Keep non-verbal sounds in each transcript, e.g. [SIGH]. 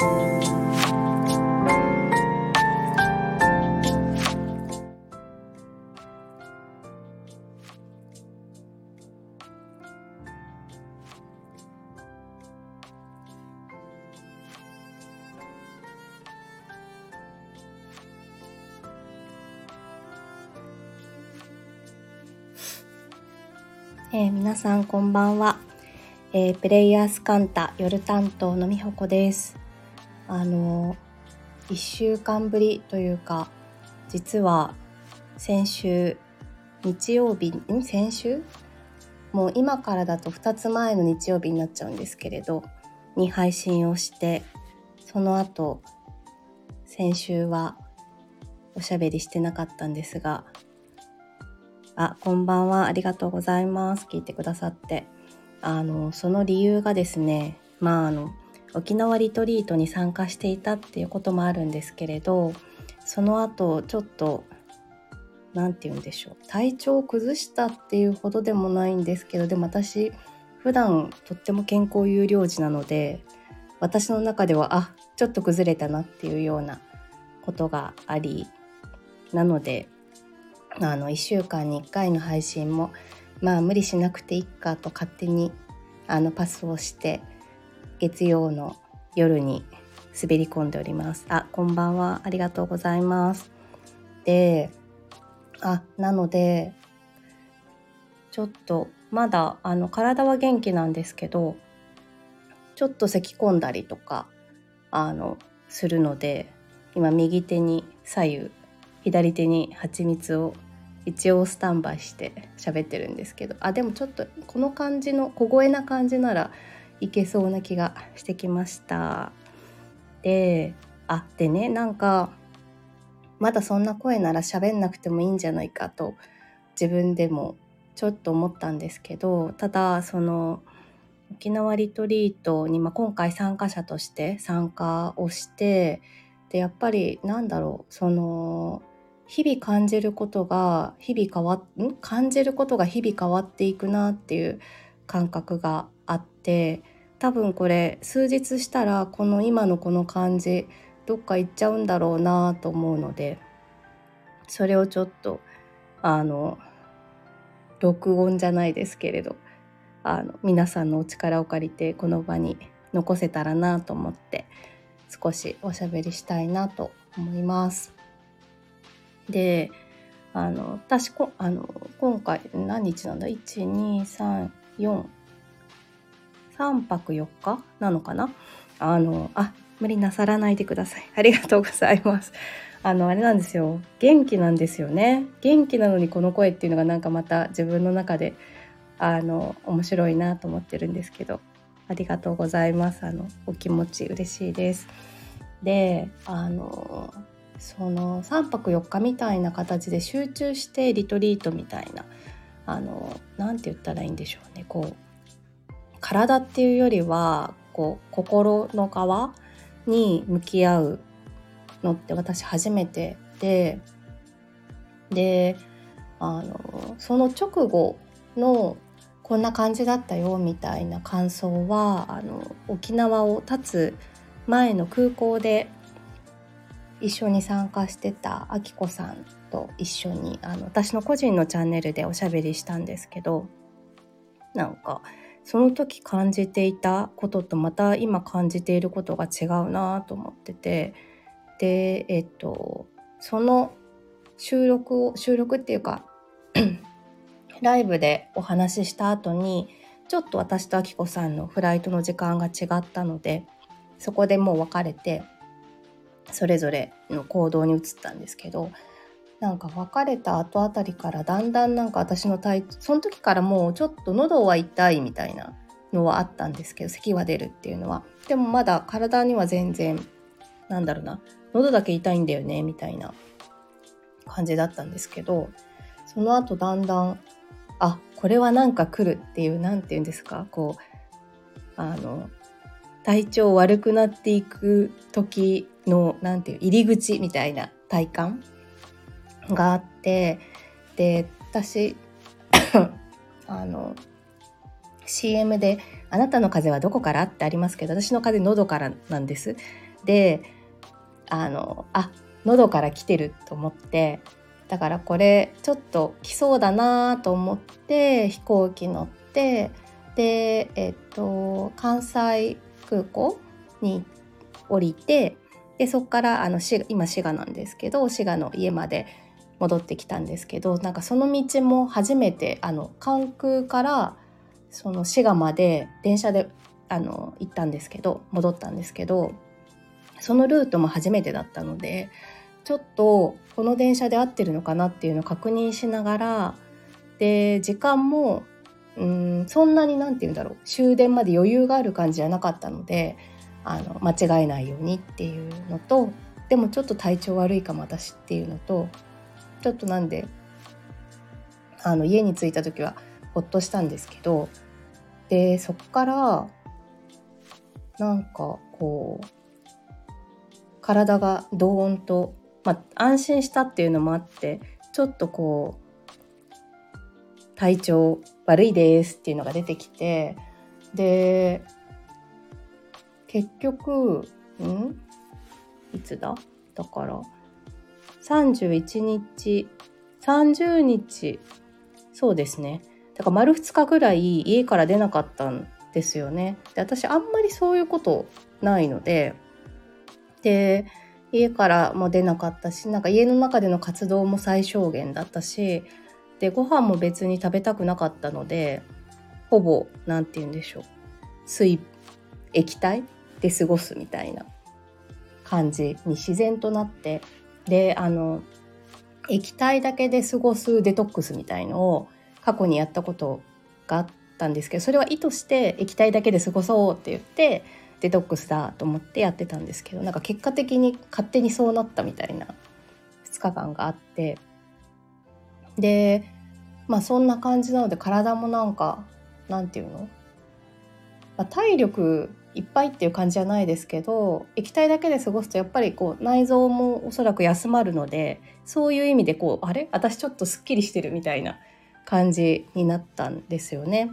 えー、皆さんこんばんは、えー、プレイヤースカンタ夜担当のみほこです。あの1週間ぶりというか実は先週日曜日ん？先週？もう今からだと2つ前の日曜日になっちゃうんですけれどに配信をしてその後先週はおしゃべりしてなかったんですがあ、こんばんは。ありがとうございます。聞いてくださって。あの、その理由がですね、まあ、あの、沖縄リトリートに参加していたっていうこともあるんですけれど、その後、ちょっと、何て言うんでしょう。体調を崩したっていうほどでもないんですけど、でも私、普段とっても健康有料児なので、私の中では、あ、ちょっと崩れたなっていうようなことがあり、なので、あの1週間に1回の配信もまあ無理しなくていいかと勝手にあのパスをして月曜の夜に滑り込んでおります。あ、こんばんは。ありがとうございます。で、あ、なので、ちょっとまだあの体は元気なんですけど、ちょっと咳込んだりとか、あの、するので、今右手に左右、左手に蜂蜜を一応スタンバイして喋ってるんですけどあでもちょっとこの感じの小声な感じならいけそうな気がしてきました。であっでねなんかまだそんな声なら喋んなくてもいいんじゃないかと自分でもちょっと思ったんですけどただその沖縄リトリートに、まあ、今回参加者として参加をしてでやっぱりなんだろうその日々感じることが日々変わん？感じることが日々変わっていくなっていう感覚がて多分これ数日したらこの今のこの感じどっか行っちゃうんだろうなと思うのでそれをちょっとあの録音じゃないですけれどあの皆さんのお力を借りてこの場に残せたらなと思って少しおしゃべりしたいなと思います。であの私こあの今回何日なんだ？1234 3泊4日なのかな？あのあ無理なさらないでください。[LAUGHS] ありがとうございます。あのあれなんですよ。元気なんですよね。元気なのにこの声っていうのがなんかまた自分の中であの面白いなと思ってるんですけど。ありがとうございます。あのお気持ち嬉しいです。であのその3泊4日みたいな形で集中してリトリートみたいなあの何て言ったらいいんでしょうね。こう体っていうよりはこう心の側に向き合うのって私初めてでであのその直後のこんな感じだったよみたいな感想はあの沖縄を立つ前の空港で一緒に参加してたあきこさんと一緒にあの私の個人のチャンネルでおしゃべりしたんですけどなんかその時感じていたこととまた今感じていることが違うなと思ってて。でえっとその収録を収録っていうか [CLEARS THROAT] ライブでお話しした後にちょっと私とあきこさんのフライトの時間が違ったのでそこでもう別れてそれぞれの行動に移ったんですけどなんか別れた後あたりからだんだんなんか私の体その時からもうちょっと喉は痛いみたいなのはあったんですけど咳は出るっていうのは。でもまだ体には全然なんだろうな。喉だけ痛いんだよねみたいな感じだったんですけどその後だんだんあこれはなんか来るっていう何て言うんですか？こうあの体調悪くなっていく時の何て言う入り口みたいな体感があってで私 [COUGHS] あの CM で「あなたの風邪はどこから?」ってありますけど私の風邪喉からなんです。であのあ喉から来てると思ってだからこれちょっと来そうだなと思って飛行機乗ってでえっと関西空港に降りてでそこからあの今滋賀なんですけど滋賀の家まで戻ってきたんですけどなんかその道も初めてあの関空からその滋賀まで電車であの行ったんですけど戻ったんですけどそのルートも初めてだったのでちょっとこの電車で合ってるのかなっていうのを確認しながらで時間もうんそんなに何て言うんだろう終電まで余裕がある感じじゃなかったのであの間違えないようにっていうのとでもちょっと体調悪いかも私っていうのとちょっとなんであの家に着いた時はほっとしたんですけどでそっからなんかこう体がドーンと、まあ、安心したっていうのもあってちょっとこう体調悪いですっていうのが出てきてで結局ん？いつだ？だから31日30日。そうですね。だから丸2日ぐらい家から出なかったんですよね。で私あんまりそういうことないので。で家からも出なかったしなんか家の中での活動も最小限だったしでご飯も別に食べたくなかったのでほぼ何て言うんでしょう。水液体で過ごすみたいな感じに自然となってであの液体だけで過ごすデトックスみたいのを過去にやったことがあったんですけどそれは意図して液体だけで過ごそうって言ってデトックスだと思ってやってたんですけどなんか結果的に勝手にそうなったみたいな2日間があってでまあそんな感じなので体もなんかなんていうの、まあ、体力いっぱいっていう感じじゃないですけど液体だけで過ごすとやっぱりこう内臓もおそらく休まるのでそういう意味でこうあれ？私ちょっとすっきりしてるみたいな感じになったんですよね。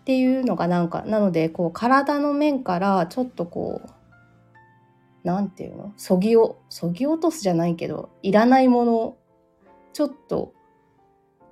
っていうのがなんかなのでこう体の面からちょっとこう何て言うの？そぎをそぎ落とすじゃないけどいらないものをちょっと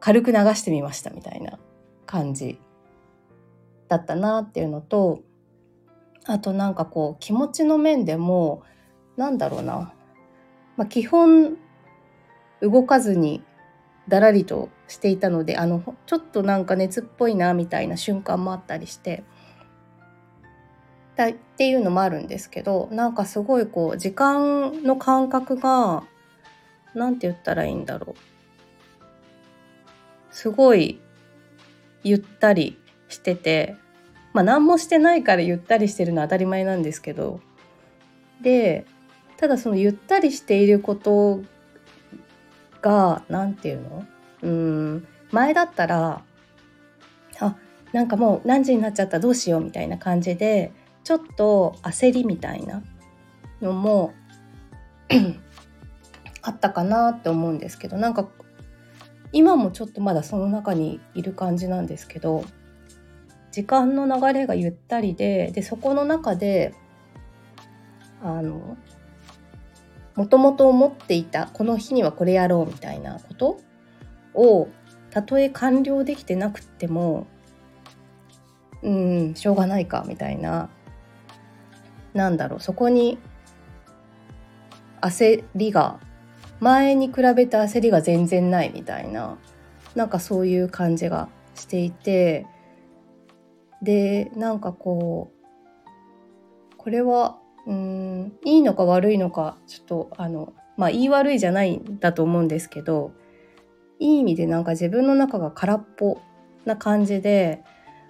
軽く流してみましたみたいな感じだったなっていうのとあとなんかこう気持ちの面でもなんだろうな、まあ、基本動かずにだらりとしていたのであのちょっとなんか熱っぽいなみたいな瞬間もあったりして。だっていうのもあるんですけどなんかすごいこう時間の感覚が何て言ったらいいんだろう。すごいゆったりしててまあ何もしてないからゆったりしてるのは当たり前なんですけど。でただそのゆったりしていることが何て言うの？うん前だったらあなんかもう何時になっちゃった？どうしよう？みたいな感じでちょっと焦りみたいなのも [CLEARS THROAT] あったかなって思うんですけど。なんか今もちょっとまだその中にいる感じなんですけど。時間の流れがゆったりででそこの中であのもともと思っていたこの日にはこれやろうみたいなことをたとえ完了できてなくてもうんしょうがないかみたいななんだろうそこに焦りが前に比べて焦りが全然ないみたいななんかそういう感じがしていてでなんかこうこれはうんいいのか悪いのかちょっとあのまあ言い悪いじゃないんだと思うんですけどいい意味でなんか自分の中が空っぽな感じで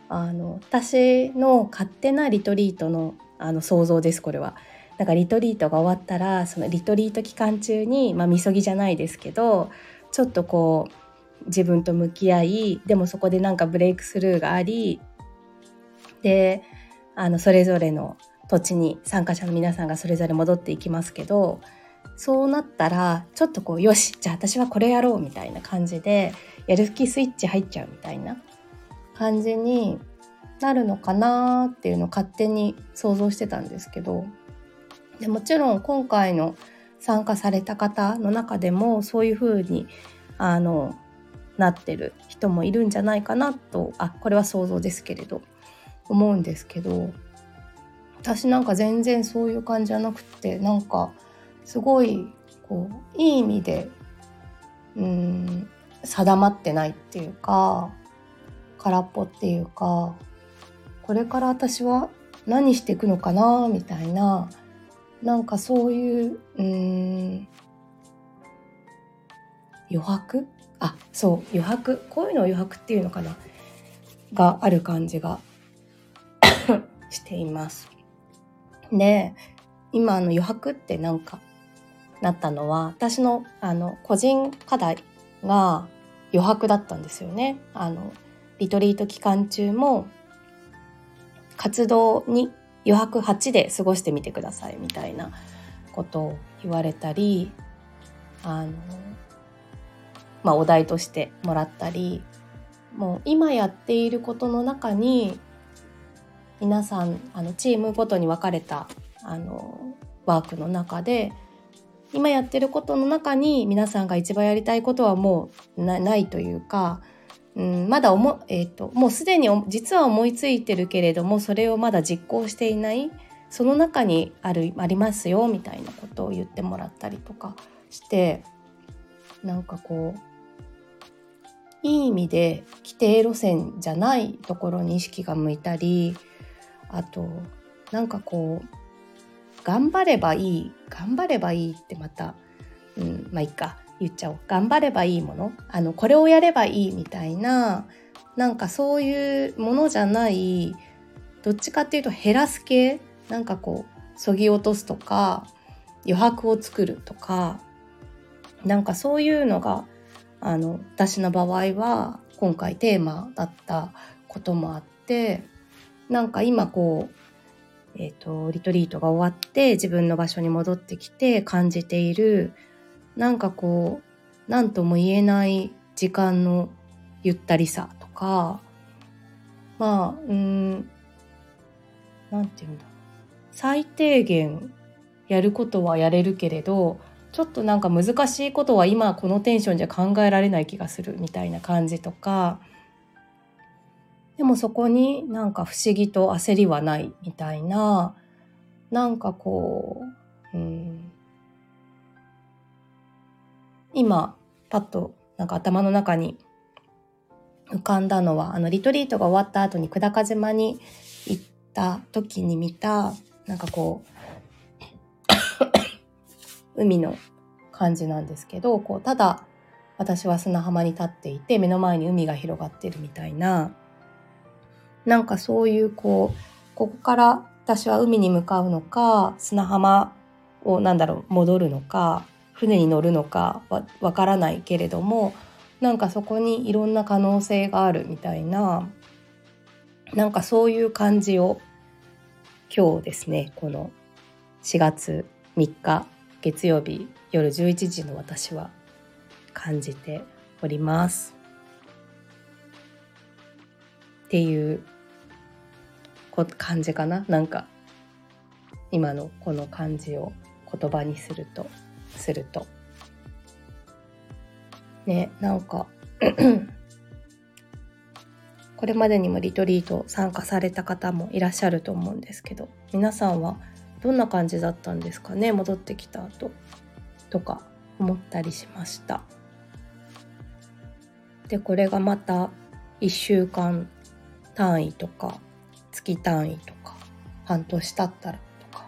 あの私の勝手なリトリートのあの想像ですこれは。なんかリトリートが終わったらそのリトリート期間中にまあみそぎじゃないですけどちょっとこう自分と向き合いでもそこでなんかブレイクスルーがありであのそれぞれの土地に参加者の皆さんがそれぞれ戻っていきますけどそうなったらちょっとこうよしじゃあ私はこれやろうみたいな感じでやる気スイッチ入っちゃうみたいな感じになるのかなっていうのを勝手に想像してたんですけどでもちろん今回の参加された方の中でもそういうふうにあのなってる人もいるんじゃないかなとあこれは想像ですけれど。思うんですけど私なんか全然そういう感じじゃなくてなんかすごいこういい意味でうん定まってないっていうか空っぽっていうかこれから私は何していくのかなみたいななんかそういううん余白？あそう余白？こういうのを余白っていうのかな？がある感じがしています。で今の余白ってなんかなったのは私のあの個人課題が余白だったんですよね。あのリトリート期間中も活動に余白8で過ごしてみてくださいみたいなことを言われたりあの、まあ、お題としてもらったりもう今やっていることの中に皆さんあのチームごとに分かれたあのワークの中で今やってることの中に皆さんが一番やりたいことはもうないというか、うん、まだ思、えーと、もうすでに実は思いついてるけれどもそれをまだ実行していないその中にあるありますよみたいなことを言ってもらったりとかしてなんかこういい意味で規定路線じゃないところに意識が向いたりあとなんかこう頑張ればいい頑張ればいいってまた、うん、まあいいか言っちゃおう。頑張ればいいもの？あのこれをやればいいみたいななんかそういうものじゃないどっちかっていうと減らす系？なんかこうそぎ落とすとか余白を作るとかなんかそういうのがあの私の場合は今回テーマだったこともあってなんか今こうえっ、ー、と、リトリートが終わって自分の場所に戻ってきて感じている、なんかこう、何とも言えない時間のゆったりさとか、まあ、うん、なんて言うんだ。最低限やることはやれるけれど、ちょっとなんか難しいことは今このテンションじゃ考えられない気がするみたいな感じとか、でもそこになんか不思議と焦りはないみたいな、なんかこう、うん、今、パッとなんか頭の中に浮かんだのは、あのリトリートが終わった後に久高島に行った時に見た、なんかこう、[COUGHS] 海の感じなんですけど、こう、ただ私は砂浜に立っていて、目の前に海が広がってるみたいな、なんかそういうこうここから私は海に向かうのか砂浜をなんだろう戻るのか船に乗るのかわわからないけれどもなんかそこにいろんな可能性があるみたいななんかそういう感じを今日ですねこの4月3日月曜日夜11時の私は感じております。っていう感じかな？なんか今のこの感じを言葉にするとすると。ねなんか [CLEARS THROAT] これまでにもリトリート参加された方もいらっしゃると思うんですけど皆さんはどんな感じだったんですかね？戻ってきた後とか思ったりしました。でこれがまた1週間単位とか月単位とか半年経ったらとか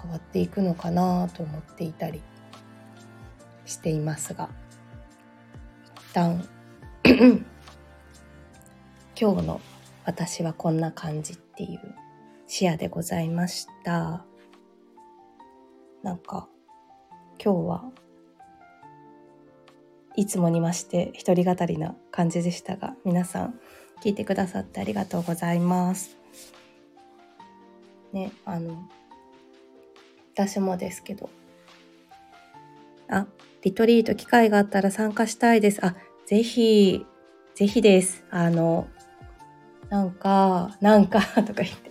変わっていくのかなと思っていたりしていますが一旦 [CLEARS THROAT] 今日の私はこんな感じっていう視野でございましたなんか今日はいつもにまして一人語りな感じでしたが皆さん聞いてくださってありがとうございます。ね、あの、私もですけど。あ、リトリート機会があったら参加したいです。あ、ぜひ、ぜひです。あの、なんか、なんか [LAUGHS] とか言って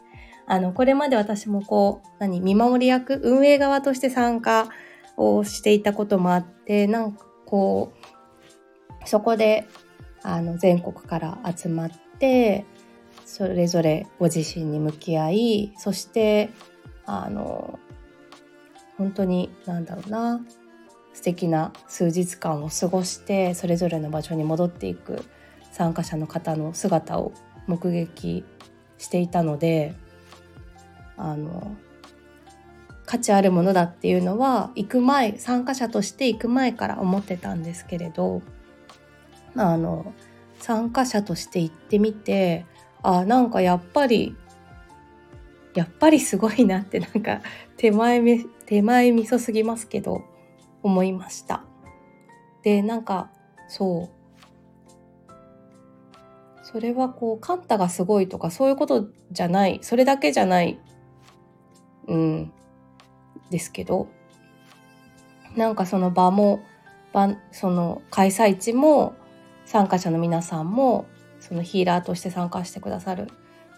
[LAUGHS] あの、これまで私もこう、何、見守り役、運営側として参加をしていたこともあって、なんかこう、そこで、あの、全国から集まって、それぞれご自身に向き合い、そして、あの、本当に、なんだろうな、素敵な数日間を過ごしてそれぞれの場所に戻っていく参加者の方の姿を目撃していたのであの価値あるものだっていうのは行く前参加者として行く前から思ってたんですけれどあの参加者として行ってみてあなんかやっぱりやっぱりすごいなってなんか手前め手前味噌すぎますけど思いました。でなんかそうそれはこうカンタがすごいとかそういうことじゃないそれだけじゃないうんですけどなんかその場も場その開催地も参加者の皆さんもそのヒーラーとして参加してくださる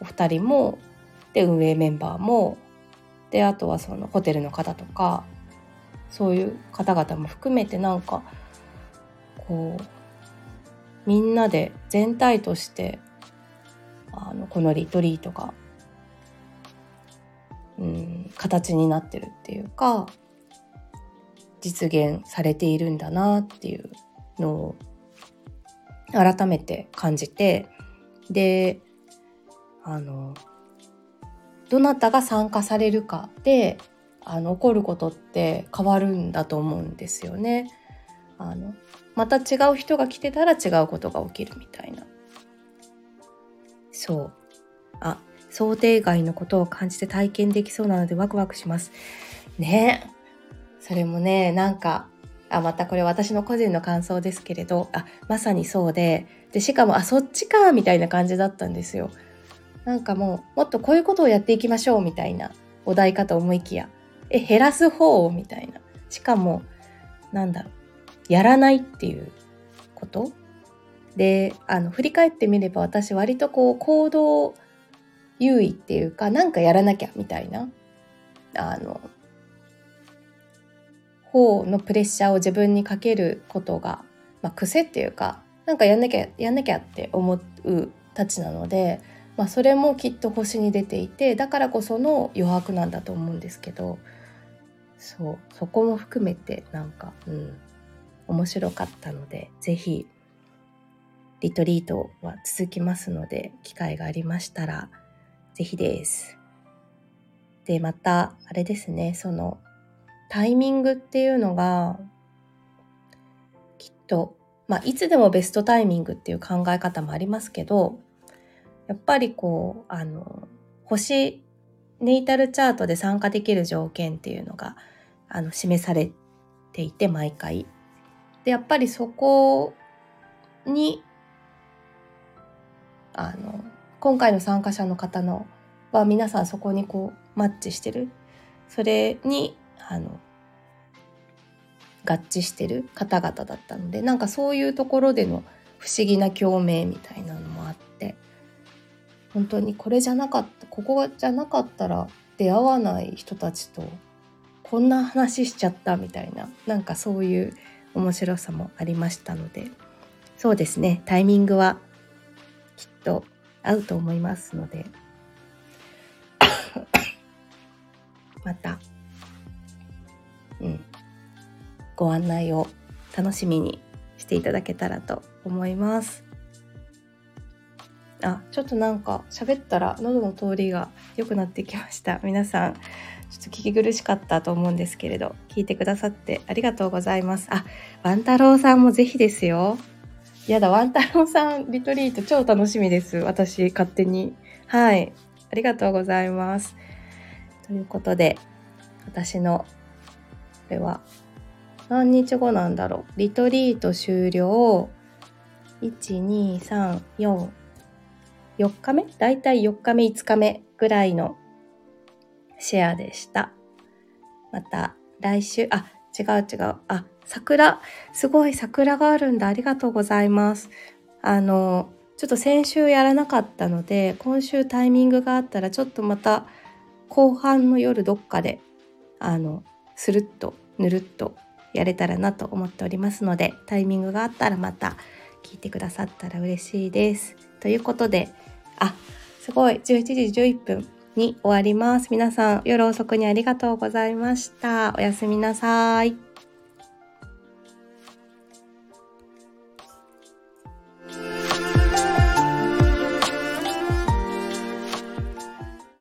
お二人もで運営メンバーもであとはそのホテルの方とかそういう方々も含めてなんかこうみんなで全体としてあのこのリトリートが、うん、形になってるっていうか実現されているんだなっていうのを改めて感じてであのどなたが参加されるかであの起こることって変わるんだと思うんですよね。あのまた違う人が来てたら違うことが起きるみたいな。そう。あ、想定外のことを感じて体験できそうなのでワクワクします。ねそれもね、なんか、あ、またこれ私の個人の感想ですけれど、あ、まさにそうで、で、しかも、あ、そっちか、みたいな感じだったんですよ。なんかもう、もっとこういうことをやっていきましょう、みたいなお題かと思いきや、え、減らす方みたいな。しかも、なんだろう、やらないっていうこと？で、あの、振り返ってみれば私割とこう、行動優位っていうか、なんかやらなきゃみたいな、あの、方のプレッシャーを自分にかけることが、まあ、癖っていうか、なんかやんなきゃ、やんなきゃって思うたちなので、まあ、それもきっと星に出ていてだからこその余白なんだと思うんですけどそうそこも含めてなんかうん面白かったので是非リトリートは続きますので機会がありましたら是非です。でまたあれですねそのタイミングっていうのがきっとまあいつでもベストタイミングっていう考え方もありますけどやっぱりこうあの星ネイタルチャートで参加できる条件っていうのがあの示されていて毎回。でやっぱりそこにあの今回の参加者の方のは皆さんそこにこうマッチしてるそれにあの合致してる方々だったのでなんかそういうところでの不思議な共鳴みたいなのもあって本当にこれじゃなかったここじゃなかったら出会わない人たちとこんな話しちゃったみたいななんかそういう面白さもありましたのでそうですねタイミングはきっと合うと思いますのでまた。ご案内を楽しみにしていただけたらと思います。あ、ちょっとなんか喋ったら喉の通りが良くなってきました。皆さん、ちょっと聞き苦しかったと思うんですけれど、聞いてくださってありがとうございます。あ、ワン太郎さんもぜひですよ。やだ、ワン太郎さんリトリート超楽しみです。私、勝手に。はい。ありがとうございます。ということで、私の、これは、何日後なんだろう。リトリート終了。1、2、3、4、4日目？だいたい4日目、5日目ぐらいのシェアでした。また来週、あ、違う違う。あ、桜、すごい桜があるんだ。ありがとうございます。あの、ちょっと先週やらなかったので今週タイミングがあったらちょっとまた後半の夜どっかであのスルッとぬるっとやれたらなと思っておりますのでタイミングがあったらまた聞いてくださったら嬉しいです。ということであすごい11時11分に終わります。皆さん夜遅くにありがとうございました。おやすみなさい。